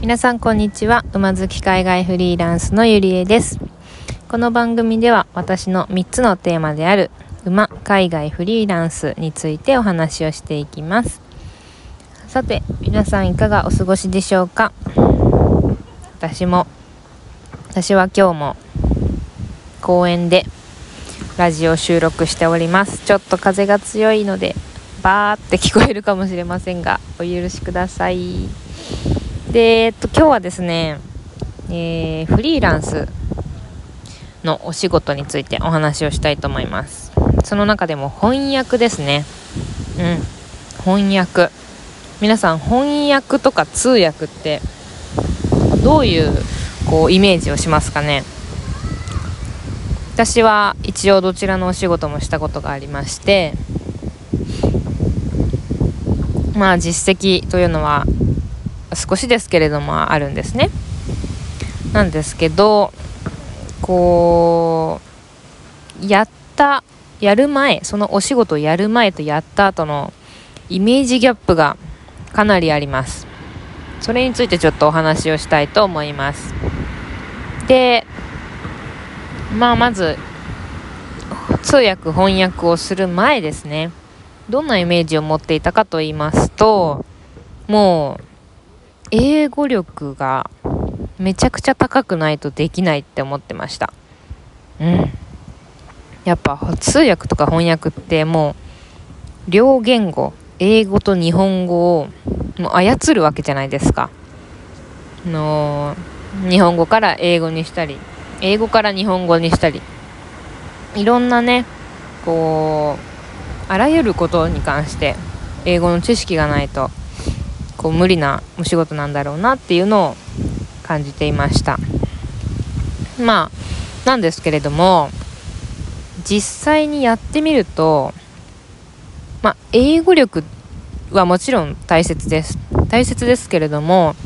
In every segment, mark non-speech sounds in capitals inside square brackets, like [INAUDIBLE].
皆さんこんにちは。馬好き海外フリーランスのゆりえです。この番組では私の3つのテーマである馬海外フリーランスについてお話をしていきます。さて皆さんいかがお過ごしでしょうか？私も私は今日も公園でラジオ収録しております。ちょっと風が強いのでバーって聞こえるかもしれませんがお許しください。で、えっと、今日はですね、えー、フリーランスのお仕事についてお話をしたいと思います。その中でも翻訳ですね。うん。翻訳。皆さん翻訳とか通訳ってどういうこうイメージをしますかね？私は一応どちらのお仕事もしたことがありましてまあ実績というのは少しですけれどもあるんですね。なんですけどこうやったやる前そのお仕事をやる前とやった後のイメージギャップがかなりあります。それについてちょっとお話をしたいと思います。でまあまず通訳翻訳をする前ですね。どんなイメージを持っていたかと言いますともう英語力がめちゃくちゃ高くないとできないって思ってました。うん。やっぱ通訳とか翻訳ってもう両言語英語と日本語をもう操るわけじゃないですか。の日本語から英語にしたり英語から日本語にしたり。いろんなねこうあらゆることに関して英語の知識がないとこう無理なお仕事なんだろうなっていうのを感じていました。まあなんですけれども実際にやってみるとまあ英語力はもちろん大切です。大切ですけれども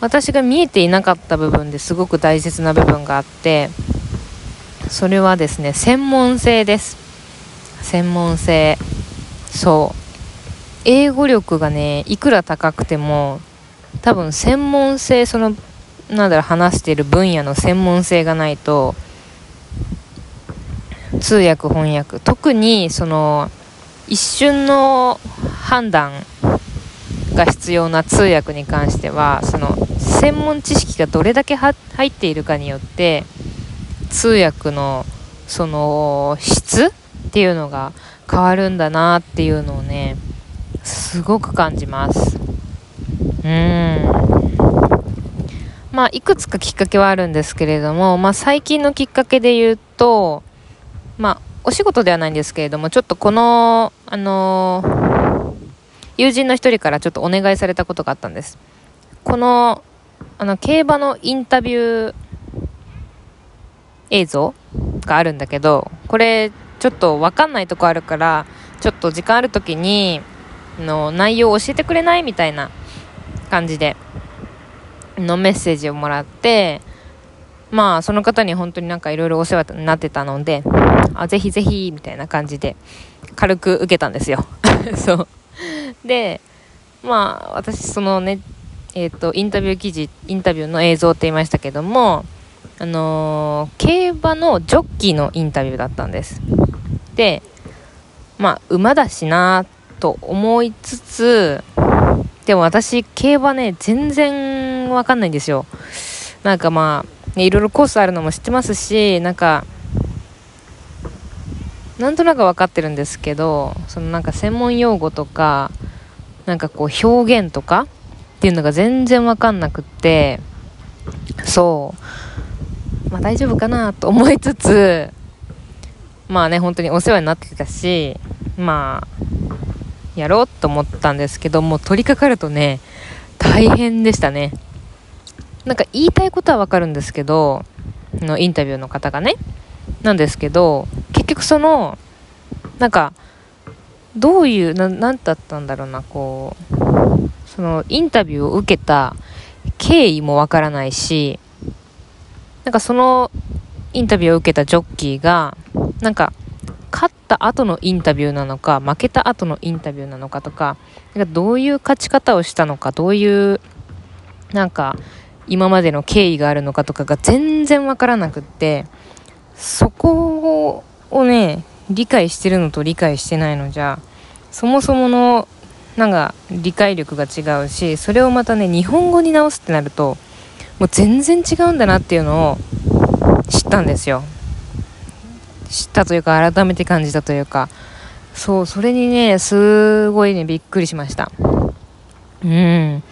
私が見えていなかった部分ですごく大切な部分があってそれはですね専門性です。専門性。そう。英語力がねいくら高くても多分専門性そのなんだろう話してる分野の専門性がないと通訳翻訳特にその一瞬の判断が必要な通訳に関してはその専門知識がどれだけ入っているかによって通訳のその質っていうのが変わるんだなっていうのをねすごく感じます。うん。まあいくつかきっかけはあるんですけれども、まあ、最近のきっかけで言うとまあお仕事ではないんですけれどもちょっとこのあのー、友人の一人からちょっとお願いされたことがあったんです。このあの競馬のインタビュー映像があるんだけどこれちょっと分かんないとこあるからちょっと時間ある時にの内容を教えてくれないみたいな感じでのメッセージをもらってまあその方に本当になんかいろいろお世話になってたのであぜひぜひみたいな感じで軽く受けたんですよ。[LAUGHS] そう。でまあ私そのねえっ、ー、とインタビュー記事インタビューの映像って言いましたけどもあのー、競馬のジョッキーのインタビューだったんです。でまあ馬だしなと思いつつでも私競馬ね全然わかんないんですよ。なんかまあ、ね、いろいろコースあるのも知ってますしなんかなんとなく分かってるんですけどそのなんか専門用語とかなんかこう表現とかっていうのが全然分かんなくってそう。まあ大丈夫かなと思いつつまあね本当にお世話になってたしまあやろうと思ったんですけども取り掛かるとね大変でしたね。なんか言いたいことはわかるんですけどのインタビューの方がね。なんですけど結局そのなんかどういう何だったんだろうなこうそのインタビューを受けた経緯もわからないしなんかそのインタビューを受けたジョッキーがなんかった後のインタビューなのか負けた後のインタビューなのかとかなんかどういう勝ち方をしたのかどういうなんか今までの経緯があるのかとかが全然わからなくってそこをね理解してるのと理解してないのじゃそもそものなんか理解力が違うしそれをまたね日本語に直すってなるともう全然違うんだなっていうのを知ったんですよ。知ったというか改めて感じたというかそうそれにねすごいねびっくりしました。うん。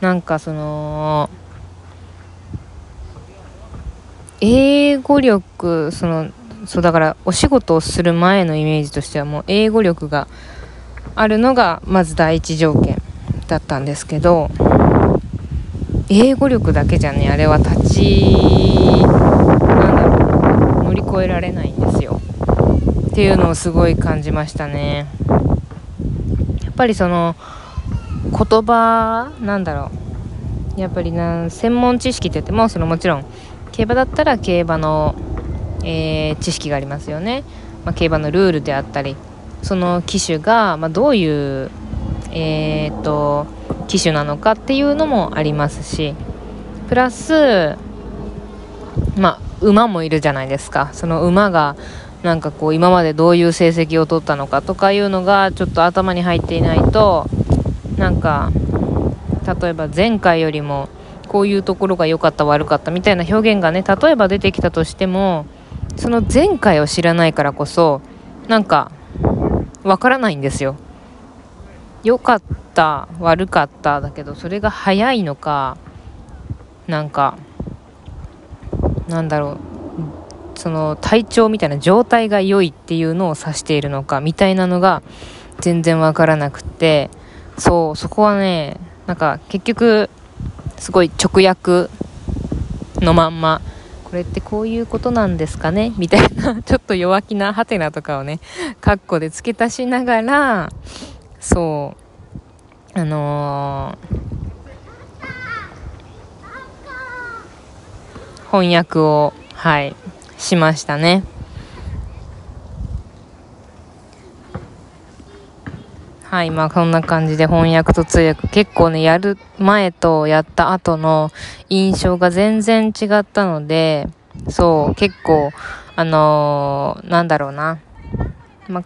なんかその英語力そのそうだからお仕事をする前のイメージとしてはもう英語力があるのがまず第一条件だったんですけど英語力だけじゃねあれは立ちなんだろう乗り越えられないんですよ。っていうのをすごい感じましたね。やっぱりその言葉なんだろう。やっぱりな専門知識って言ってもそのもちろん競馬だったら競馬の、えー、知識がありますよね、まあ、競馬のルールであったりその騎手が、まあ、どういう、えーと、騎手なのかっていうのもありますしプラス、まあ、馬もいるじゃないですか。その馬がなんかこう今までどういう成績を取ったのかとかいうのがちょっと頭に入っていないとなんか例えば前回よりもこういうところが良かった悪かったみたいな表現がね例えば出てきたとしてもその前回を知らないからこそなんかわからないんですよ。良かった悪かっただけどそれが早いのかなんかなんだろう。その体調みたいな状態が良いっていうのを指しているのかみたいなのが全然わからなくてそうそこはねなんか結局すごい直訳のまんまこれってこういうことなんですかね？みたいな [LAUGHS] ちょっと弱気なハテナとかをねカッコで付け足しながらそうあのー、翻訳をはいしましたねはい、まあこんな感じで翻訳と通訳結構ね、やる前とやった後の印象が全然違ったので、そう、結構、あのー、なんだろうな。まあ、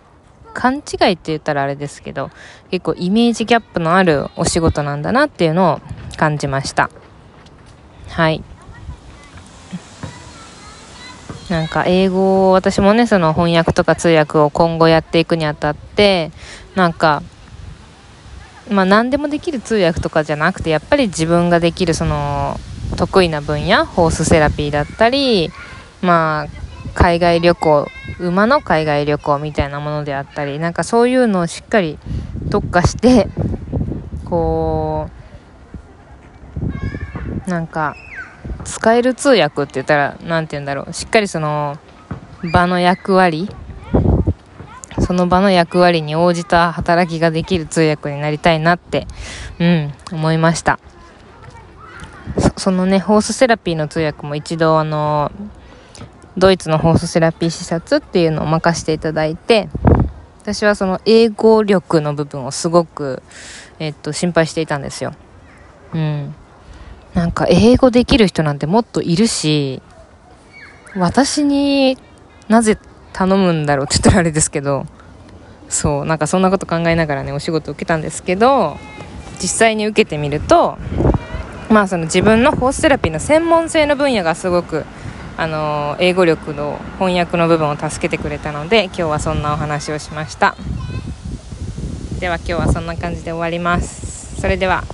勘違いって言ったらあれですけど、結構イメージギャップのあるお仕事なんだなっていうのを感じました。はい。なんか英語を私もねその翻訳とか通訳を今後やっていくにあたってなんかまあ、何でもできる通訳とかじゃなくてやっぱり自分ができるその得意な分野ホースセラピーだったり、まあ、海外旅行馬の海外旅行みたいなものであったりなんかそういうのをしっかり特化してこうなんか使える通訳って言ったら何て言うんだろうしっかりその場の役割その場の役割に応じた働きができる通訳になりたいなって、うん、思いました。そのね、ホースセラピーの通訳も一度あの、ドイツのホースセラピー視察っていうのを任せていただいて、私はその英語力の部分をすごく、えっと、心配していたんですよ。うん。なんか英語できる人なんてもっといるし、私になぜ頼むんだろうって言ったらあれですけど、そうなんかそんなこと考えながらねお仕事受けたんですけど実際に受けてみるとまあその自分のホースセラピーの専門性の分野がすごくあの英語力の翻訳の部分を助けてくれたので今日はそんなお話をしました。では今日はそんな感じで終わります。それでは。